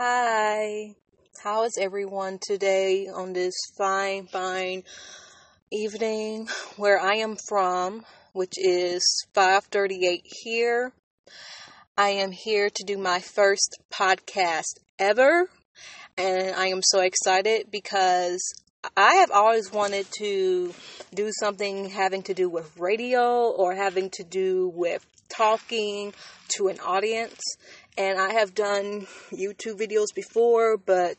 Hi. How is everyone today on this fine, fine evening where I am from, which is 5:38 here. I am here to do my first podcast ever, and I am so excited because I have always wanted to do something having to do with radio or having to do with talking to an audience. And I have done YouTube videos before, but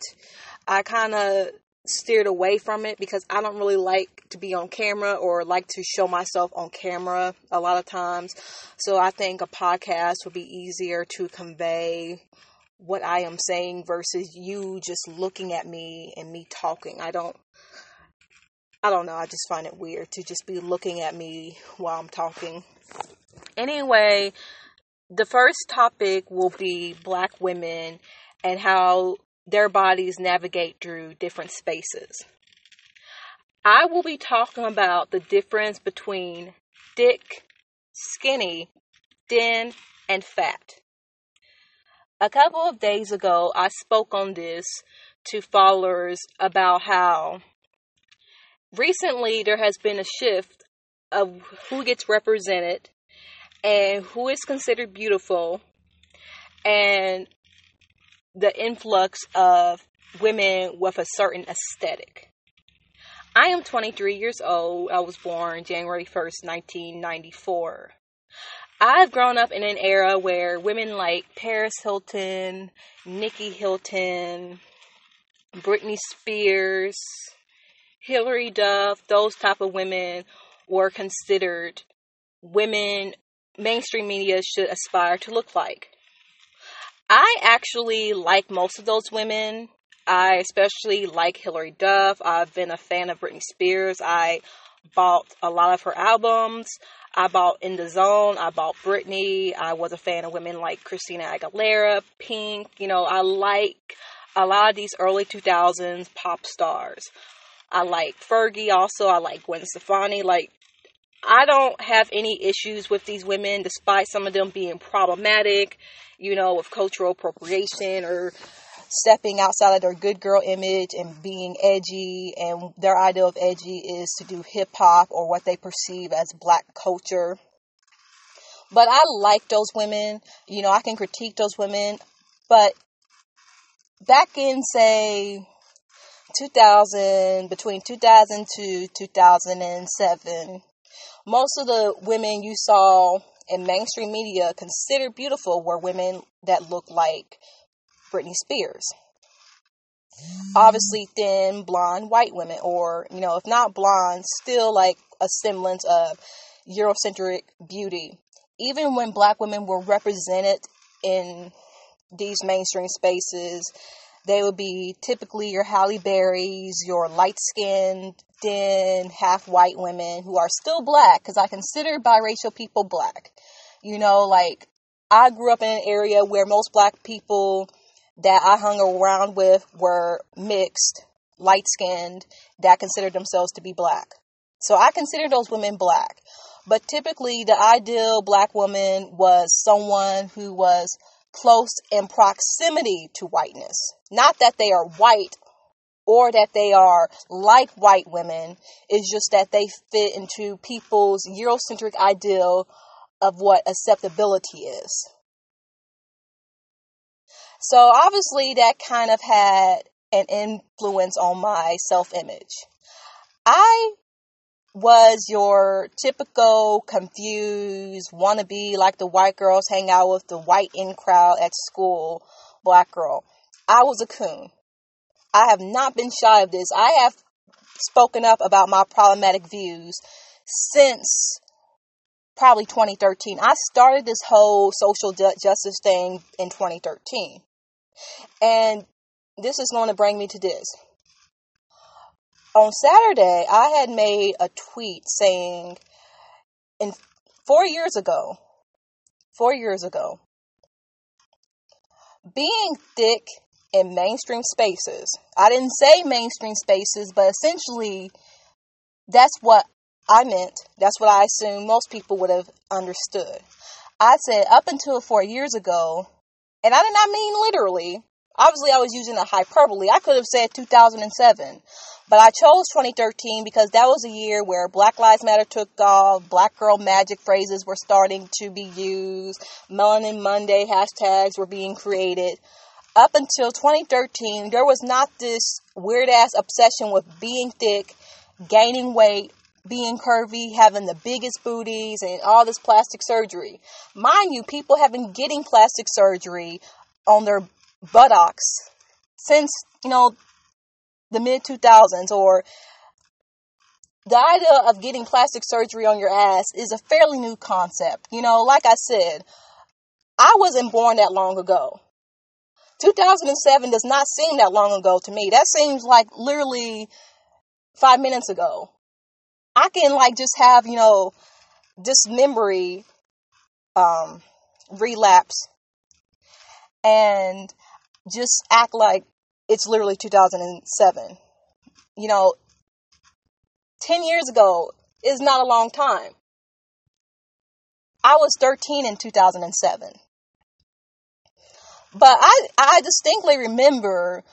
I kind of steered away from it because I don't really like to be on camera or like to show myself on camera a lot of times. So I think a podcast would be easier to convey what I am saying versus you just looking at me and me talking. I don't I don't know, I just find it weird to just be looking at me while I'm talking. Anyway, the first topic will be black women and how their bodies navigate through different spaces. I will be talking about the difference between thick, skinny, thin, and fat. A couple of days ago, I spoke on this to followers about how recently there has been a shift of who gets represented and who is considered beautiful and the influx of women with a certain aesthetic. I am 23 years old. I was born January 1st, 1994. I've grown up in an era where women like Paris Hilton, Nicky Hilton, Britney Spears, Hilary Duff, those type of women were considered women mainstream media should aspire to look like. I actually like most of those women. I especially like Hilary Duff. I've been a fan of Britney Spears. I bought a lot of her albums. I bought In the Zone. I bought Britney. I was a fan of women like Christina Aguilera, Pink. You know, I like a lot of these early 2000s pop stars. I like Fergie also. I like Gwen Stefani. Like, I don't have any issues with these women, despite some of them being problematic, you know, with cultural appropriation or stepping outside of their good girl image and being edgy. And their idea of edgy is to do hip hop or what they perceive as black culture. But I like those women. You know, I can critique those women. But back in, say, 2000, between 2002 2007, most of the women you saw in mainstream media considered beautiful were women that looked like Britney Spears. Obviously, thin, blonde, white women, or, you know, if not blonde, still like a semblance of Eurocentric beauty. Even when black women were represented in these mainstream spaces, they would be typically your Halle Berrys, your light skinned, thin, half white women who are still black, because I consider biracial people black. You know, like, I grew up in an area where most black people that I hung around with were mixed, light skinned, that considered themselves to be black. So I consider those women black. But typically, the ideal black woman was someone who was close in proximity to whiteness. Not that they are white or that they are like white women, it's just that they fit into people's Eurocentric ideal of what acceptability is. So obviously that kind of had an influence on my self image. I was your typical confused wannabe like the white girls hang out with the white in crowd at school black girl. I was a coon. I have not been shy of this. I have spoken up about my problematic views since probably 2013. I started this whole social justice thing in 2013. And this is going to bring me to this on Saturday, I had made a tweet saying, in four years ago, four years ago, being thick in mainstream spaces, I didn't say mainstream spaces, but essentially that's what I meant. That's what I assume most people would have understood. I said up until four years ago, and I did not mean literally, Obviously, I was using a hyperbole. I could have said 2007. But I chose 2013 because that was a year where Black Lives Matter took off, Black Girl Magic phrases were starting to be used, Melanin Monday hashtags were being created. Up until 2013, there was not this weird ass obsession with being thick, gaining weight, being curvy, having the biggest booties, and all this plastic surgery. Mind you, people have been getting plastic surgery on their buttocks since, you know, the mid 2000s or the idea of getting plastic surgery on your ass is a fairly new concept. You know, like I said, I wasn't born that long ago. 2007 does not seem that long ago to me. That seems like literally five minutes ago. I can like just have, you know, this memory um, relapse and just act like it's literally 2007. You know, 10 years ago is not a long time. I was 13 in 2007. But I, I distinctly remember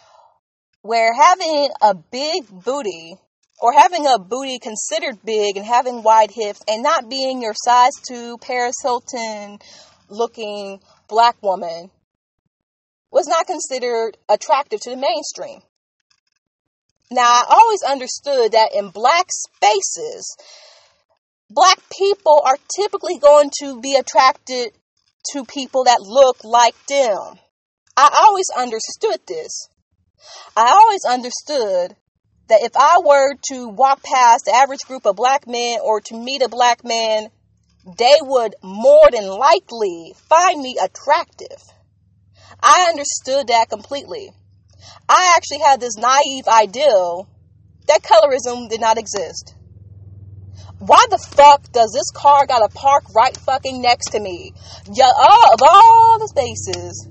where having a big booty or having a booty considered big and having wide hips and not being your size 2 Paris Hilton looking black woman was not considered attractive to the mainstream. Now, I always understood that in black spaces, black people are typically going to be attracted to people that look like them. I always understood this. I always understood that if I were to walk past the average group of black men or to meet a black man, they would more than likely find me attractive. I understood that completely. I actually had this naive ideal that colorism did not exist. Why the fuck does this car gotta park right fucking next to me? Yeah, of all the spaces.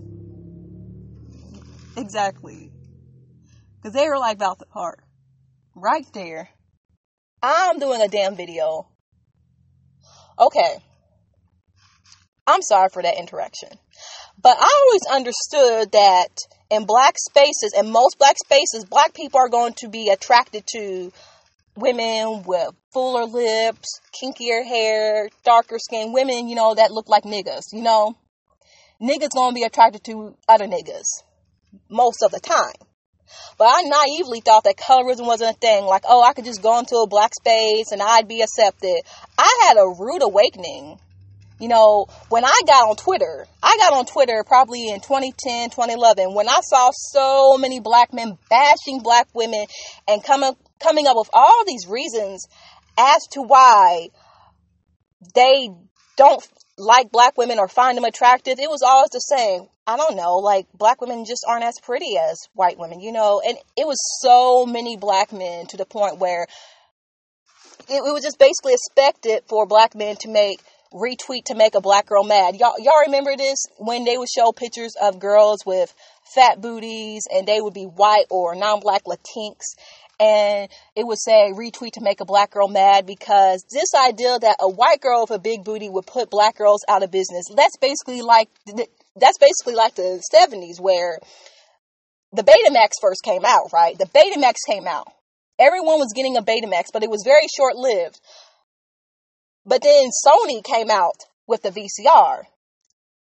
Exactly. Because they were like about to park. Right there. I'm doing a damn video. Okay. I'm sorry for that interaction. But I always understood that in black spaces, in most black spaces, black people are going to be attracted to women with fuller lips, kinkier hair, darker skin, women, you know, that look like niggas, you know. Niggas gonna be attracted to other niggas most of the time. But I naively thought that colorism wasn't a thing. Like, oh, I could just go into a black space and I'd be accepted. I had a rude awakening you know, when I got on Twitter, I got on Twitter probably in 2010, 2011, when I saw so many black men bashing black women and coming coming up with all these reasons as to why they don't like black women or find them attractive. It was always the same. I don't know, like black women just aren't as pretty as white women, you know, and it was so many black men to the point where it, it was just basically expected for black men to make retweet to make a black girl mad. Y'all, y'all remember this when they would show pictures of girls with fat booties and they would be white or non-black Latinx and it would say retweet to make a black girl mad because this idea that a white girl with a big booty would put black girls out of business. That's basically like that's basically like the 70s where the Betamax first came out, right? The Betamax came out. Everyone was getting a Betamax, but it was very short lived. But then Sony came out with the VCR.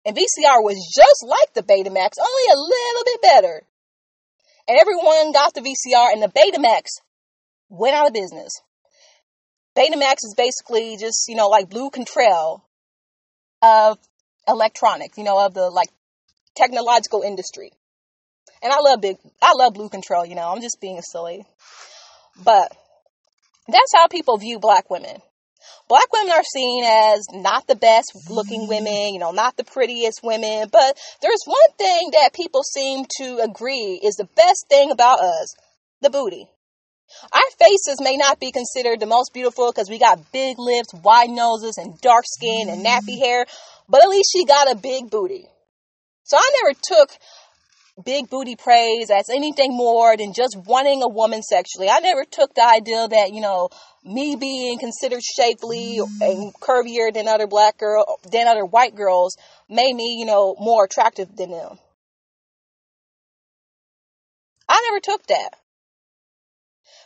And VCR was just like the Betamax, only a little bit better. Everyone got the VCR, and the Betamax went out of business. Betamax is basically just, you know, like Blue Control of electronics, you know, of the like technological industry. And I love big, I love Blue Control, you know, I'm just being silly. But that's how people view black women black women are seen as not the best looking mm-hmm. women, you know, not the prettiest women, but there's one thing that people seem to agree is the best thing about us the booty. Our faces may not be considered the most beautiful because we got big lips, wide noses, and dark skin and nappy mm-hmm. hair, but at least she got a big booty. So I never took big booty praise as anything more than just wanting a woman sexually. I never took the idea that, you know, me being considered shapely and curvier than other black girl than other white girls made me, you know, more attractive than them. I never took that.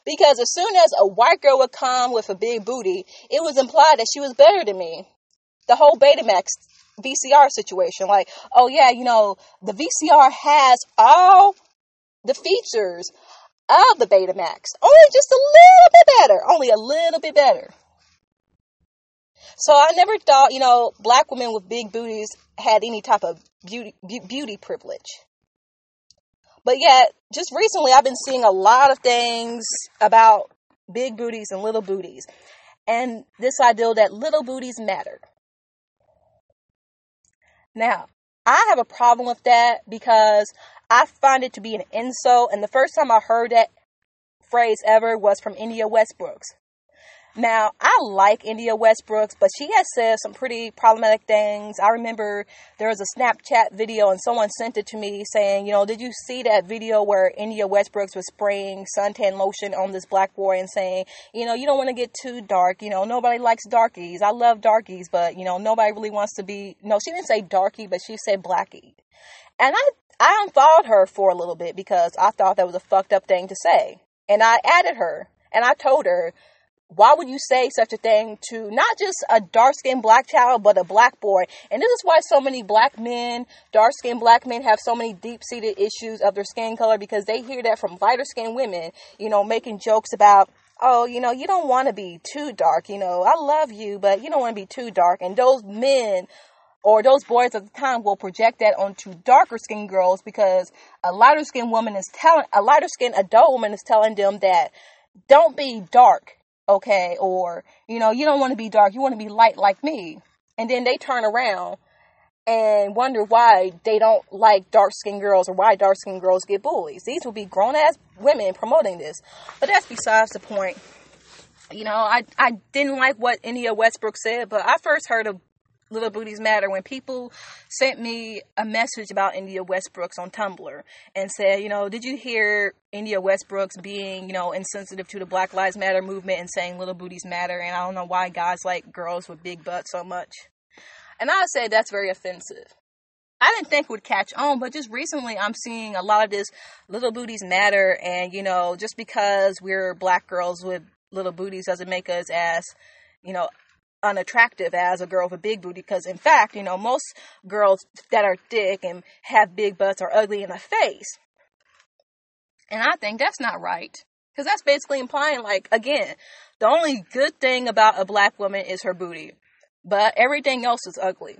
Because as soon as a white girl would come with a big booty, it was implied that she was better than me. The whole Betamax VCR situation. Like, oh yeah, you know, the VCR has all the features of the Betamax. Only just a little bit better. Only a little bit better. So I never thought, you know, black women with big booties had any type of beauty beauty privilege. But yet, just recently, I've been seeing a lot of things about big booties and little booties, and this idea that little booties matter. Now, I have a problem with that because I find it to be an insult, and the first time I heard that phrase ever was from India Westbrooks. Now, I like India Westbrooks, but she has said some pretty problematic things. I remember there was a Snapchat video and someone sent it to me saying, you know, did you see that video where India Westbrooks was spraying suntan lotion on this black boy and saying, you know, you don't want to get too dark. You know, nobody likes darkies. I love darkies, but, you know, nobody really wants to be, no, she didn't say darky, but she said blackie. And I, I unfollowed her for a little bit because I thought that was a fucked up thing to say. And I added her and I told her, why would you say such a thing to not just a dark skinned black child, but a black boy? And this is why so many black men, dark skinned black men, have so many deep seated issues of their skin color because they hear that from lighter skinned women, you know, making jokes about, oh, you know, you don't want to be too dark. You know, I love you, but you don't want to be too dark. And those men or those boys at the time will project that onto darker skinned girls because a lighter skinned woman is telling, a lighter skinned adult woman is telling them that don't be dark okay? Or, you know, you don't want to be dark, you want to be light like me. And then they turn around and wonder why they don't like dark skinned girls or why dark skinned girls get bullies. These will be grown ass women promoting this. But that's besides the point. You know, I, I didn't like what India Westbrook said, but I first heard of Little Booties Matter when people sent me a message about India Westbrooks on Tumblr and said, you know, did you hear India Westbrooks being, you know, insensitive to the Black Lives Matter movement and saying little booties matter? And I don't know why guys like girls with big butts so much. And I said that's very offensive. I didn't think would catch on, but just recently I'm seeing a lot of this little booties matter, and you know, just because we're black girls with little booties doesn't make us as, you know, unattractive as a girl with a big booty because in fact you know most girls that are thick and have big butts are ugly in the face. And i think that's not right because that's basically implying like again the only good thing about a black woman is her booty but everything else is ugly.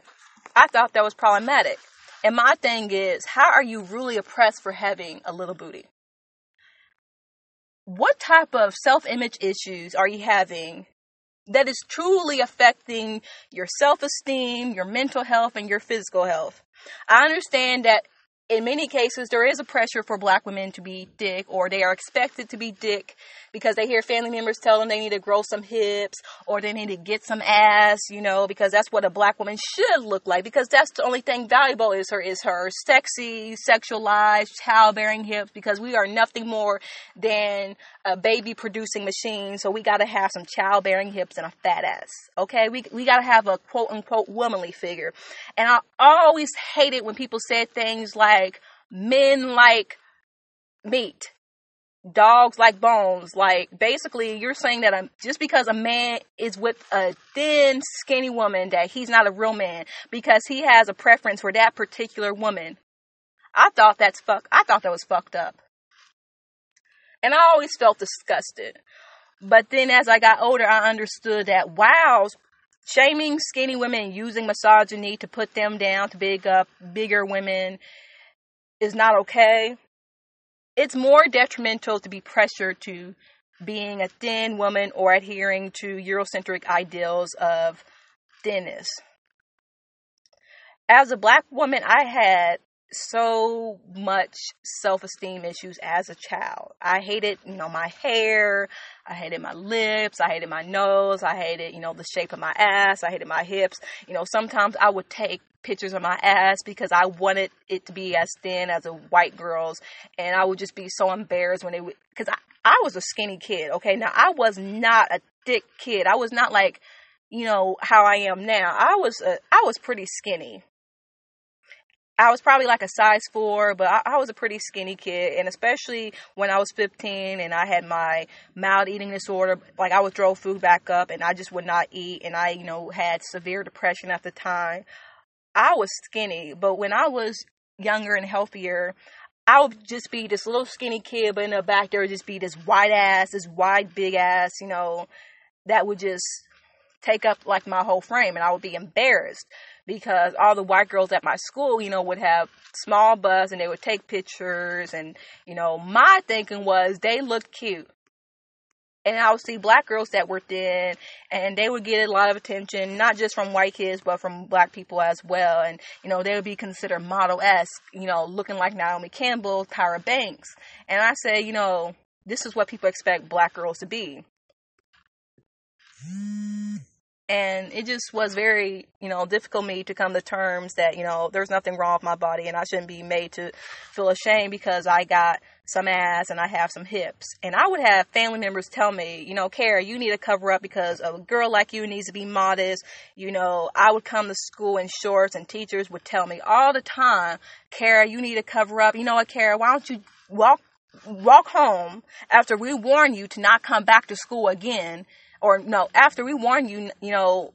I thought that was problematic. And my thing is how are you really oppressed for having a little booty? What type of self-image issues are you having that is truly affecting your self esteem, your mental health, and your physical health. I understand that in many cases, there is a pressure for black women to be thick, or they are expected to be thick because they hear family members tell them they need to grow some hips or they need to get some ass, you know, because that's what a black woman should look like. Because that's the only thing valuable is her is her sexy, sexualized, childbearing hips. Because we are nothing more than a baby producing machine, so we got to have some childbearing hips and a fat ass. Okay, we we got to have a quote unquote womanly figure. And I always hated when people said things like like men like meat dogs like bones. Like basically you're saying that I'm, just because a man is with a thin skinny woman that he's not a real man because he has a preference for that particular woman. I thought that's fuck i thought that was fucked up. And i always felt disgusted. But then as i got older i understood that wow shaming skinny women using misogyny to put them down to big up bigger women is not okay, it's more detrimental to be pressured to being a thin woman or adhering to Eurocentric ideals of thinness. As a black woman, I had so much self-esteem issues as a child. I hated, you know, my hair, I hated my lips, I hated my nose, I hated, you know, the shape of my ass, I hated my hips. You know, sometimes I would take pictures of my ass because I wanted it to be as thin as a white girl's and I would just be so embarrassed when they would cuz I I was a skinny kid, okay? Now I was not a thick kid. I was not like, you know, how I am now. I was a, I was pretty skinny I was probably like a size four, but I, I, was a pretty skinny kid. And especially when I was 15 and I had my mild eating disorder, like I would throw food back up and I just would not eat. And I, you know, had severe depression at the time. I was skinny, but when I was younger and healthier, I would just be this little skinny kid, but in the back there would just be this white ass, this wide, big ass, you know, that would just take up like my whole frame and I would be embarrassed because all the white girls at my school, you know, would have small butts and they would take pictures and, you know, my thinking was they looked cute. And I would see black girls that were thin and they would get a lot of attention, not just from white kids, but from black people as well. And, you know, they would be considered model-esque, you know, looking like Naomi Campbell, Tyra Banks. And I say, you know, this is what people expect black girls to be and it just was very you know difficult me to come to terms that you know there's nothing wrong with my body and i shouldn't be made to feel ashamed because i got some ass and i have some hips. And i would have family members tell me you know kara you need to cover up because a girl like you needs to be modest. You know i would come to school in shorts and teachers would tell me all the time kara you need to cover up. You know what kara? Why don't you walk walk home after we warn you to not come back to school again or no, after we warn you, you know,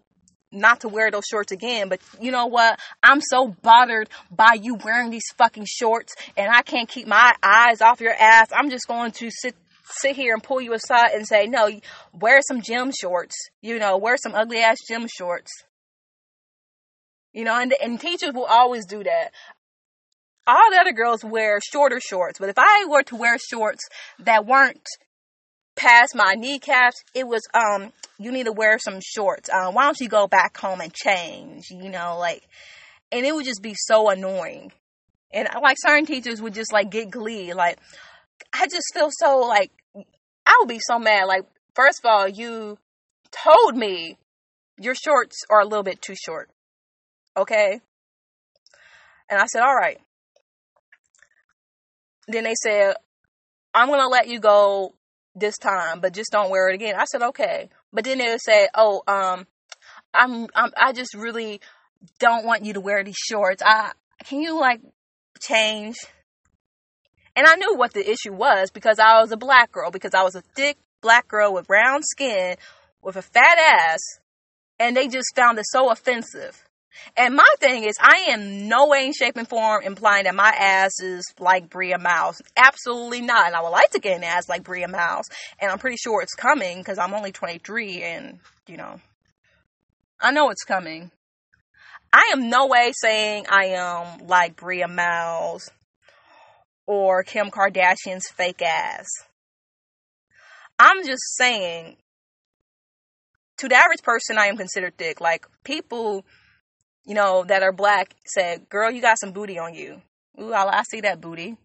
not to wear those shorts again. But you know what? I'm so bothered by you wearing these fucking shorts and I can't keep my eyes off your ass. I'm just going to sit sit here and pull you aside and say, no, wear some gym shorts. You know, wear some ugly ass gym shorts. You know, and, and teachers will always do that. All the other girls wear shorter shorts, but if I were to wear shorts that weren't past my kneecaps, it was um you need to wear some shorts. Um, why don't you go back home and change? You know, like, and it would just be so annoying. And like certain teachers would just like get glee. Like, I just feel so like I would be so mad. Like, first of all, you told me your shorts are a little bit too short. Okay. And I said, all right. Then they said, I'm going to let you go this time, but just don't wear it again. I said, okay. But then they would say, oh, um, I'm, I'm, I just really don't want you to wear these shorts. I, can you like change? And I knew what the issue was because I was a black girl, because I was a thick black girl with brown skin, with a fat ass, and they just found it so offensive. And my thing is, I am no way, shape, and form implying that my ass is like Bria Myles. Absolutely not. And I would like to get an ass like Bria Myles. And I'm pretty sure it's coming because I'm only 23 and, you know, I know it's coming. I am no way saying I am like Bria Myles or Kim Kardashian's fake ass. I'm just saying, to the average person, I am considered thick. Like, people you know, that are black said, Girl, you got some booty on you. Ooh, I, I see that booty.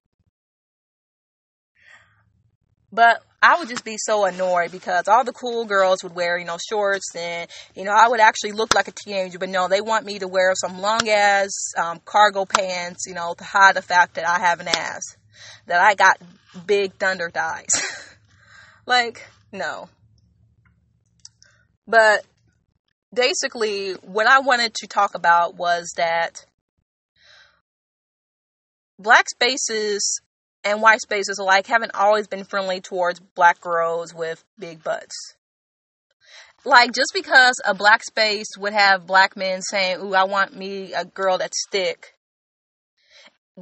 But I would just be so annoyed because all the cool girls would wear, you know, shorts and, you know, I would actually look like a teenager, but no, they want me to wear some long ass um, cargo pants, you know, to hide the fact that I have an ass, that I got big thunder thighs. like, no. But basically, what I wanted to talk about was that black spaces and white spaces alike haven't always been friendly towards black girls with big butts. Like, just because a black space would have black men saying, Ooh, I want me a girl that's thick,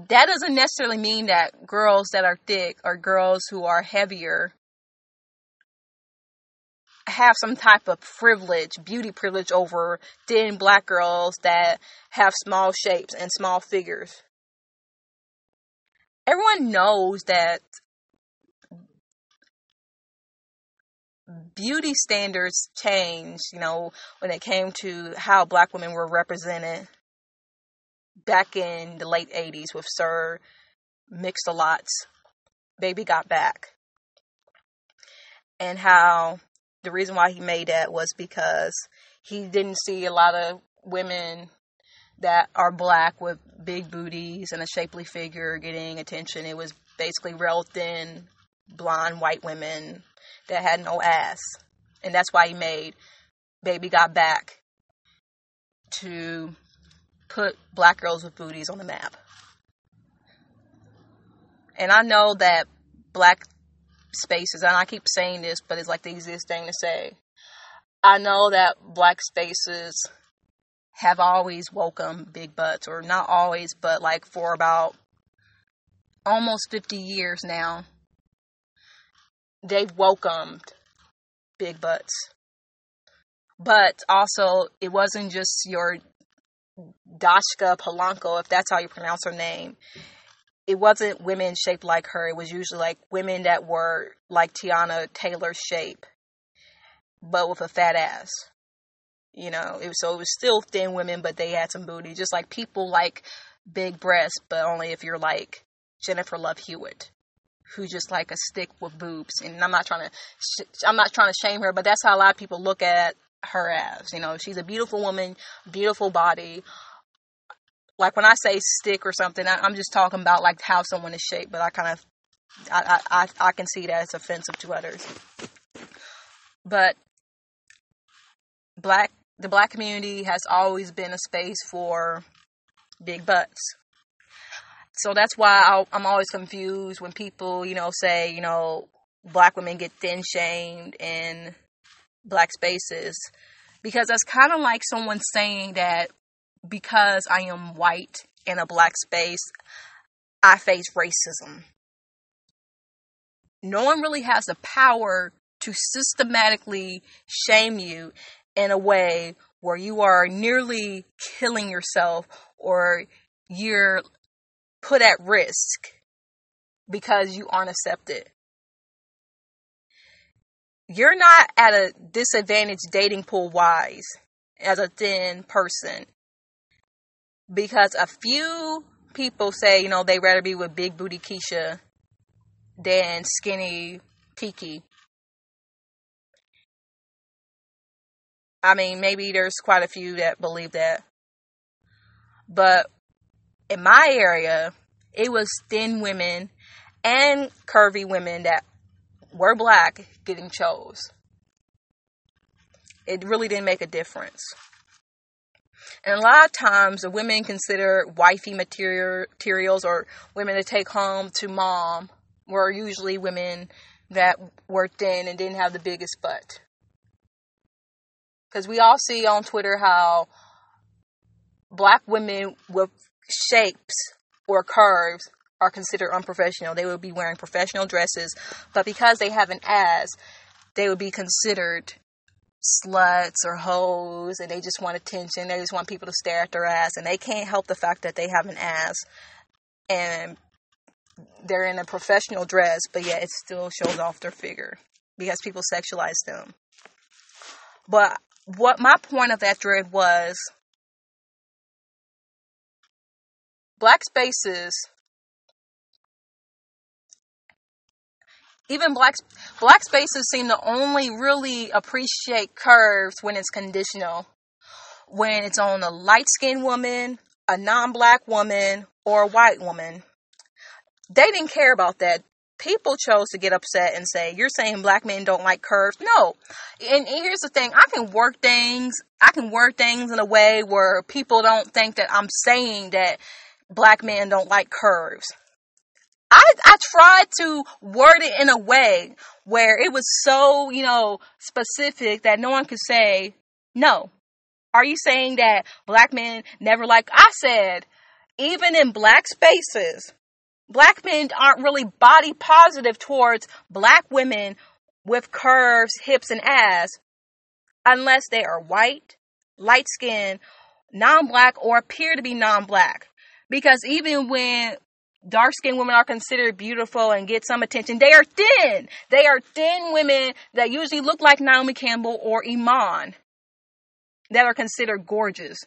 that doesn't necessarily mean that girls that are thick or girls who are heavier have some type of privilege, beauty privilege over thin black girls that have small shapes and small figures. Everyone knows that beauty standards changed, you know, when it came to how black women were represented back in the late 80s with Sir Mix-a-Lot's, Baby Got Back. And how the reason why he made that was because he didn't see a lot of women that are black with big booties and a shapely figure getting attention. It was basically real thin, blonde white women that had no ass. And that's why he made Baby Got Back to put black girls with booties on the map. And I know that black spaces, and I keep saying this, but it's like the easiest thing to say. I know that black spaces have always welcomed big butts, or not always, but like for about almost 50 years now, they've welcomed big butts. But also, it wasn't just your Dascha Polanco, if that's how you pronounce her name. It wasn't women shaped like her. It was usually like women that were like Teyana Taylor's shape, but with a fat ass. You know, it was, so it was still thin women, but they had some booty. Just like people like big breasts, but only if you're like Jennifer Love Hewitt, who's just like a stick with boobs. And I'm not trying to, sh- I'm not trying to shame her, but that's how a lot of people look at her as. You know, she's a beautiful woman, beautiful body. Like when I say stick or something, I, am just talking about like how someone is shaped. But I kind of, I, I, I can see that it's offensive to others. But black, the black community has always been a space for big butts. So that's why i I'm always confused when people, you know, say, you know, black women get thin shamed in black spaces because that's kind of like someone saying that because I am white in a black space, I face racism. No one really has the power to systematically shame you in a way where you are nearly killing yourself or you're put at risk because you aren't accepted you're not at a disadvantage dating pool wise as a thin person because a few people say you know they rather be with big booty Keisha than skinny Tiki. I mean, maybe there's quite a few that believe that. But in my area, it was thin women and curvy women that were black getting chose. It really didn't make a difference. And a lot of times, the women consider wifey materials or women to take home to mom were usually women that were thin and didn't have the biggest butt. Because we all see on Twitter how black women with shapes or curves are considered unprofessional. They would be wearing professional dresses, but because they have an ass, they would be considered sluts or hoes and they just want attention. They just want people to stare at their ass and they can't help the fact that they have an ass and they're in a professional dress, but yet it still shows off their figure because people sexualize them. But what my point of that thread was black spaces even black black spaces seem to only really appreciate curves when it's conditional. When it's on a light skinned woman a non-black woman or a white woman. They didn't care about that. People chose to get upset and say you're saying black men don't like curves? No. And here's the thing. I can work things i can work things in a way where people don't think that i'm saying that black men don't like curves I, I tried to word it in a way where it was so, you know, specific that no one could say, no. Are you saying that black men never like, I said, even in black spaces, black men aren't really body positive towards black women with curves, hips, and ass unless they are white, light skinned, non black, or appear to be non black. Because even when dark skinned women are considered beautiful and get some attention. They are thin. They are thin women that usually look like Naomi Campbell or Iman that are considered gorgeous.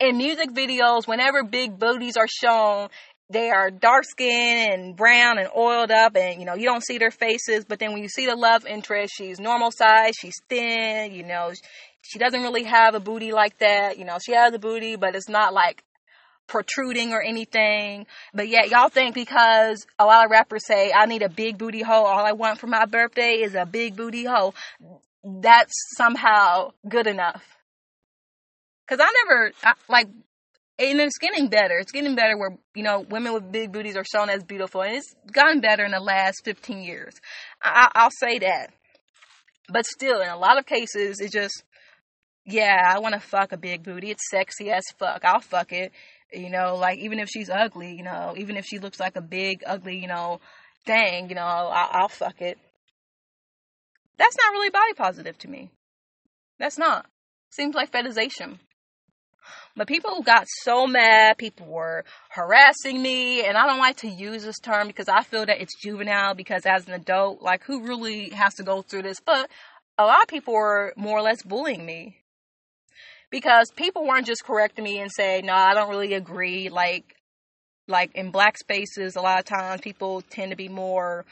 In music videos, whenever big booties are shown, they are dark skinned and brown and oiled up and you know you don't see their faces but then when you see the love interest she's normal size she's thin you know she doesn't really have a booty like that you know she has a booty but it's not like protruding or anything. But yet y'all think because a lot of rappers say I need a big booty hole, all I want for my birthday is a big booty hole, That's somehow good enough. Cause I never I, like and it's getting better. It's getting better where, you know, women with big booties are shown as beautiful. And it's gotten better in the last 15 years. I, I'll say that. But still, in a lot of cases, it's just, yeah, I want to fuck a big booty. It's sexy as fuck. I'll fuck it. You know, like even if she's ugly, you know, even if she looks like a big, ugly, you know, thing, you know, I'll, I'll fuck it. That's not really body positive to me. That's not. Seems like fetishization. But people got so mad. People were harassing me. And I don't like to use this term because I feel that it's juvenile because as an adult, like who really has to go through this? But a lot of people were more or less bullying me. Because people weren't just correcting me and saying, no, I don't really agree. Like, like in black spaces, a lot of times people tend to be more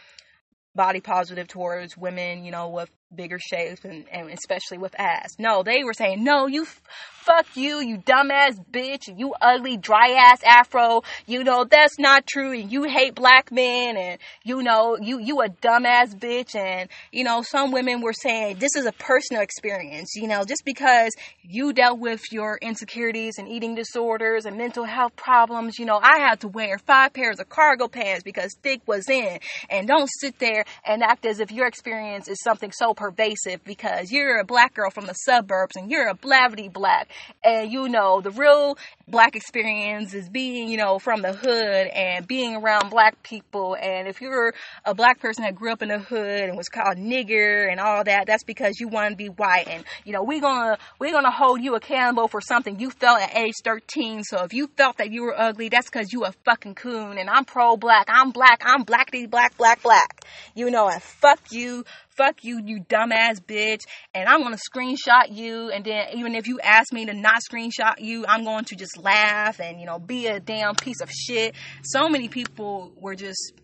body positive towards women, you know, with bigger shapes and, and especially with ass. No, they were saying, no, you f- fuck you, you dumbass bitch, you ugly dry ass afro. You know, that's not true and you hate black men and you know, you, you a dumbass bitch. And, you know, some women were saying this is a personal experience, you know, just because you dealt with your insecurities and eating disorders and mental health problems, you know, I had to wear five pairs of cargo pants because thick was in and don't sit there and act as if your experience is something so pervasive because you're a black girl from the suburbs and you're a blavity black. And you know the real black experience is being you know from the hood and being around black people. And if you're a black person that grew up in the hood and was called nigger and all that that's because you want to be white. And you know we're gonna we're gonna hold you accountable for something you felt at age 13 so if you felt that you were ugly that's because you a fucking coon. And i'm pro-black. I'm black. I'm blackity black black black. You know and fuck you fuck you, you dumbass bitch, and I'm gonna screenshot you, and then even if you ask me to not screenshot you, I'm going to just laugh and, you know, be a damn piece of shit. So many people were just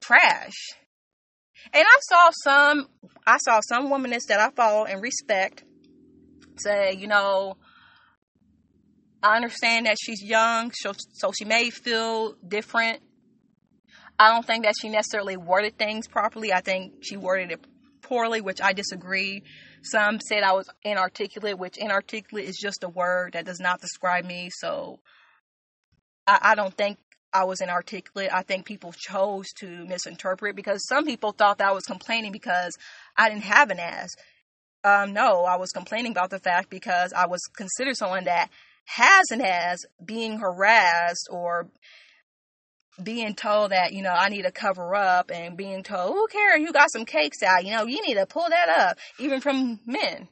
trash. And I saw some, I saw some womanists that I follow and respect say, you know, I understand that she's young, so, so she may feel different I don't think that she necessarily worded things properly. I think she worded it poorly, which I disagree. Some said I was inarticulate, which inarticulate is just a word that does not describe me. So I, I don't think I was inarticulate. I think people chose to misinterpret because some people thought that I was complaining because I didn't have an ass. Um, no, I was complaining about the fact because I was considered someone that has an ass being harassed or being told that, you know, I need to cover up and being told, who cares? You got some cakes out. You know, you need to pull that up, even from men.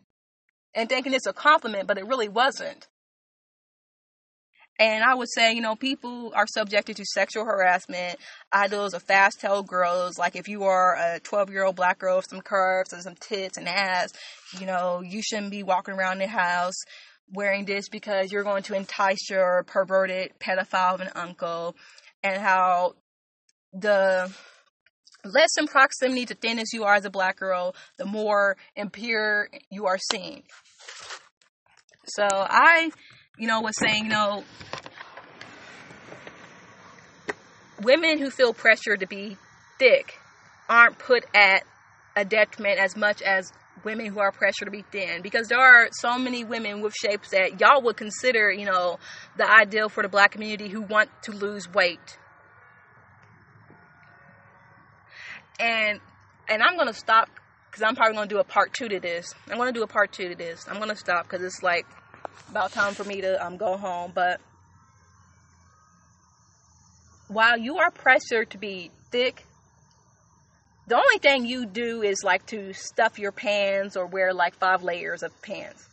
And thinking it's a compliment, but it really wasn't. And I would say, you know, people are subjected to sexual harassment. Idols are fast tail girls. Like if you are a 12 year old black girl with some curves and some tits and ass, you know, you shouldn't be walking around the house wearing this because you're going to entice your perverted pedophile of an uncle and how the less in proximity to thin as you are as a black girl, the more impure you are seen. So I, you know, was saying, you know, women who feel pressure to be thick aren't put at a detriment as much as women who are pressured to be thin because there are so many women with shapes that y'all would consider, you know, the ideal for the black community who want to lose weight. And and I'm gonna stop because I'm probably gonna do a part two to this. I'm gonna do a part two to this. I'm gonna stop because it's like about time for me to um go home. But while you are pressured to be thick the only thing you do is like to stuff your pants or wear like five layers of pants.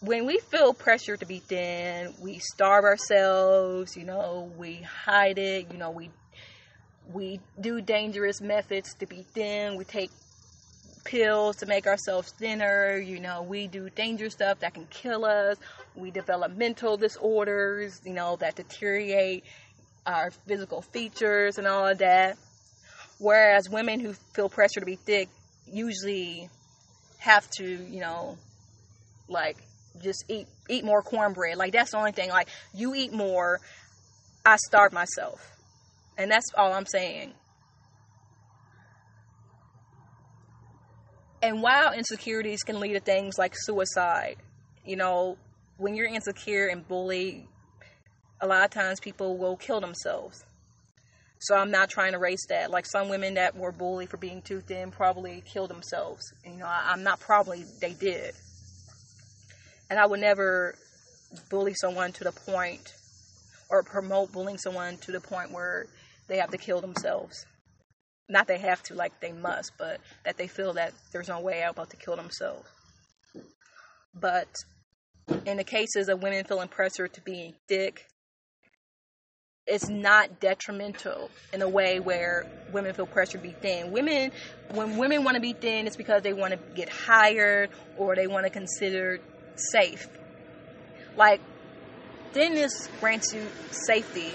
When we feel pressure to be thin, we starve ourselves, you know, we hide it, you know, we we do dangerous methods to be thin. We take pills to make ourselves thinner, you know, we do dangerous stuff that can kill us. We develop mental disorders, you know, that deteriorate our physical features and all of that Whereas women who feel pressure to be thick usually have to, you know, like just eat eat more cornbread. Like that's the only thing. Like you eat more, I starve myself. And that's all I'm saying. And while insecurities can lead to things like suicide, you know, when you're insecure and bullied, a lot of times people will kill themselves. So I'm not trying to race that. Like some women that were bullied for being too thin probably killed themselves. You know, I, I'm not probably they did. And I would never bully someone to the point or promote bullying someone to the point where they have to kill themselves. Not they have to, like they must, but that they feel that there's no way out but to kill themselves. But in the cases of women feeling pressure to be thick, it's not detrimental in a way where women feel pressure to be thin. Women, when women want to be thin, it's because they want to get hired or they want to consider safe. Like, thinness grants you safety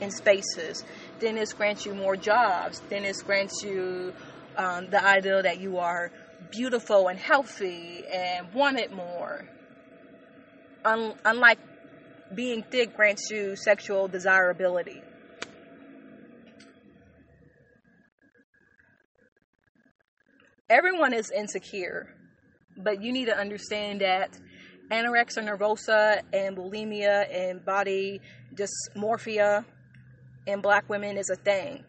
in spaces. Thinness grants you more jobs. Thinness grants you um, the idea that you are beautiful and healthy and wanted more. Un- unlike being thick grants you sexual desirability. Everyone is insecure, but you need to understand that anorexia nervosa and bulimia and body dysmorphia in black women is a thing.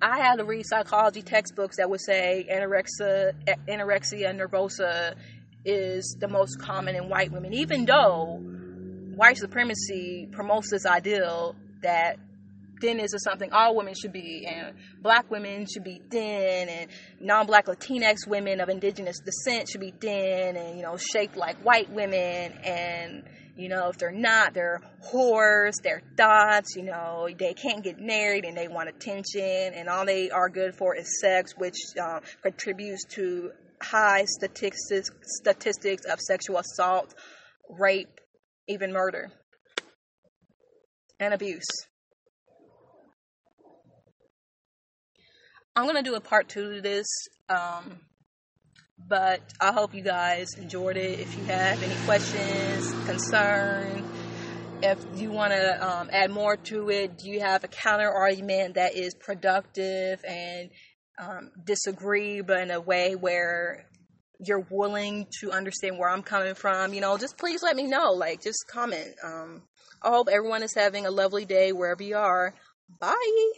I had to read psychology textbooks that would say anorexia, anorexia nervosa is the most common in white women, even though white supremacy promotes this ideal that thinness is something all women should be, and black women should be thin, and non-black Latinx women of indigenous descent should be thin, and you know shaped like white women, and you know if they're not, they're whores, they're thoughts, you know they can't get married and they want attention, and all they are good for is sex, which um, contributes to high statistics statistics of sexual assault, rape, even murder and abuse. I'm gonna do a part two to this, um, but I hope you guys enjoyed it. If you have any questions, concerns, if you want to um, add more to it, do you have a counter argument that is productive and um, disagree, but in a way where you're willing to understand where I'm coming from, you know, just please let me know. Like, just comment. Um, I hope everyone is having a lovely day wherever you are. Bye.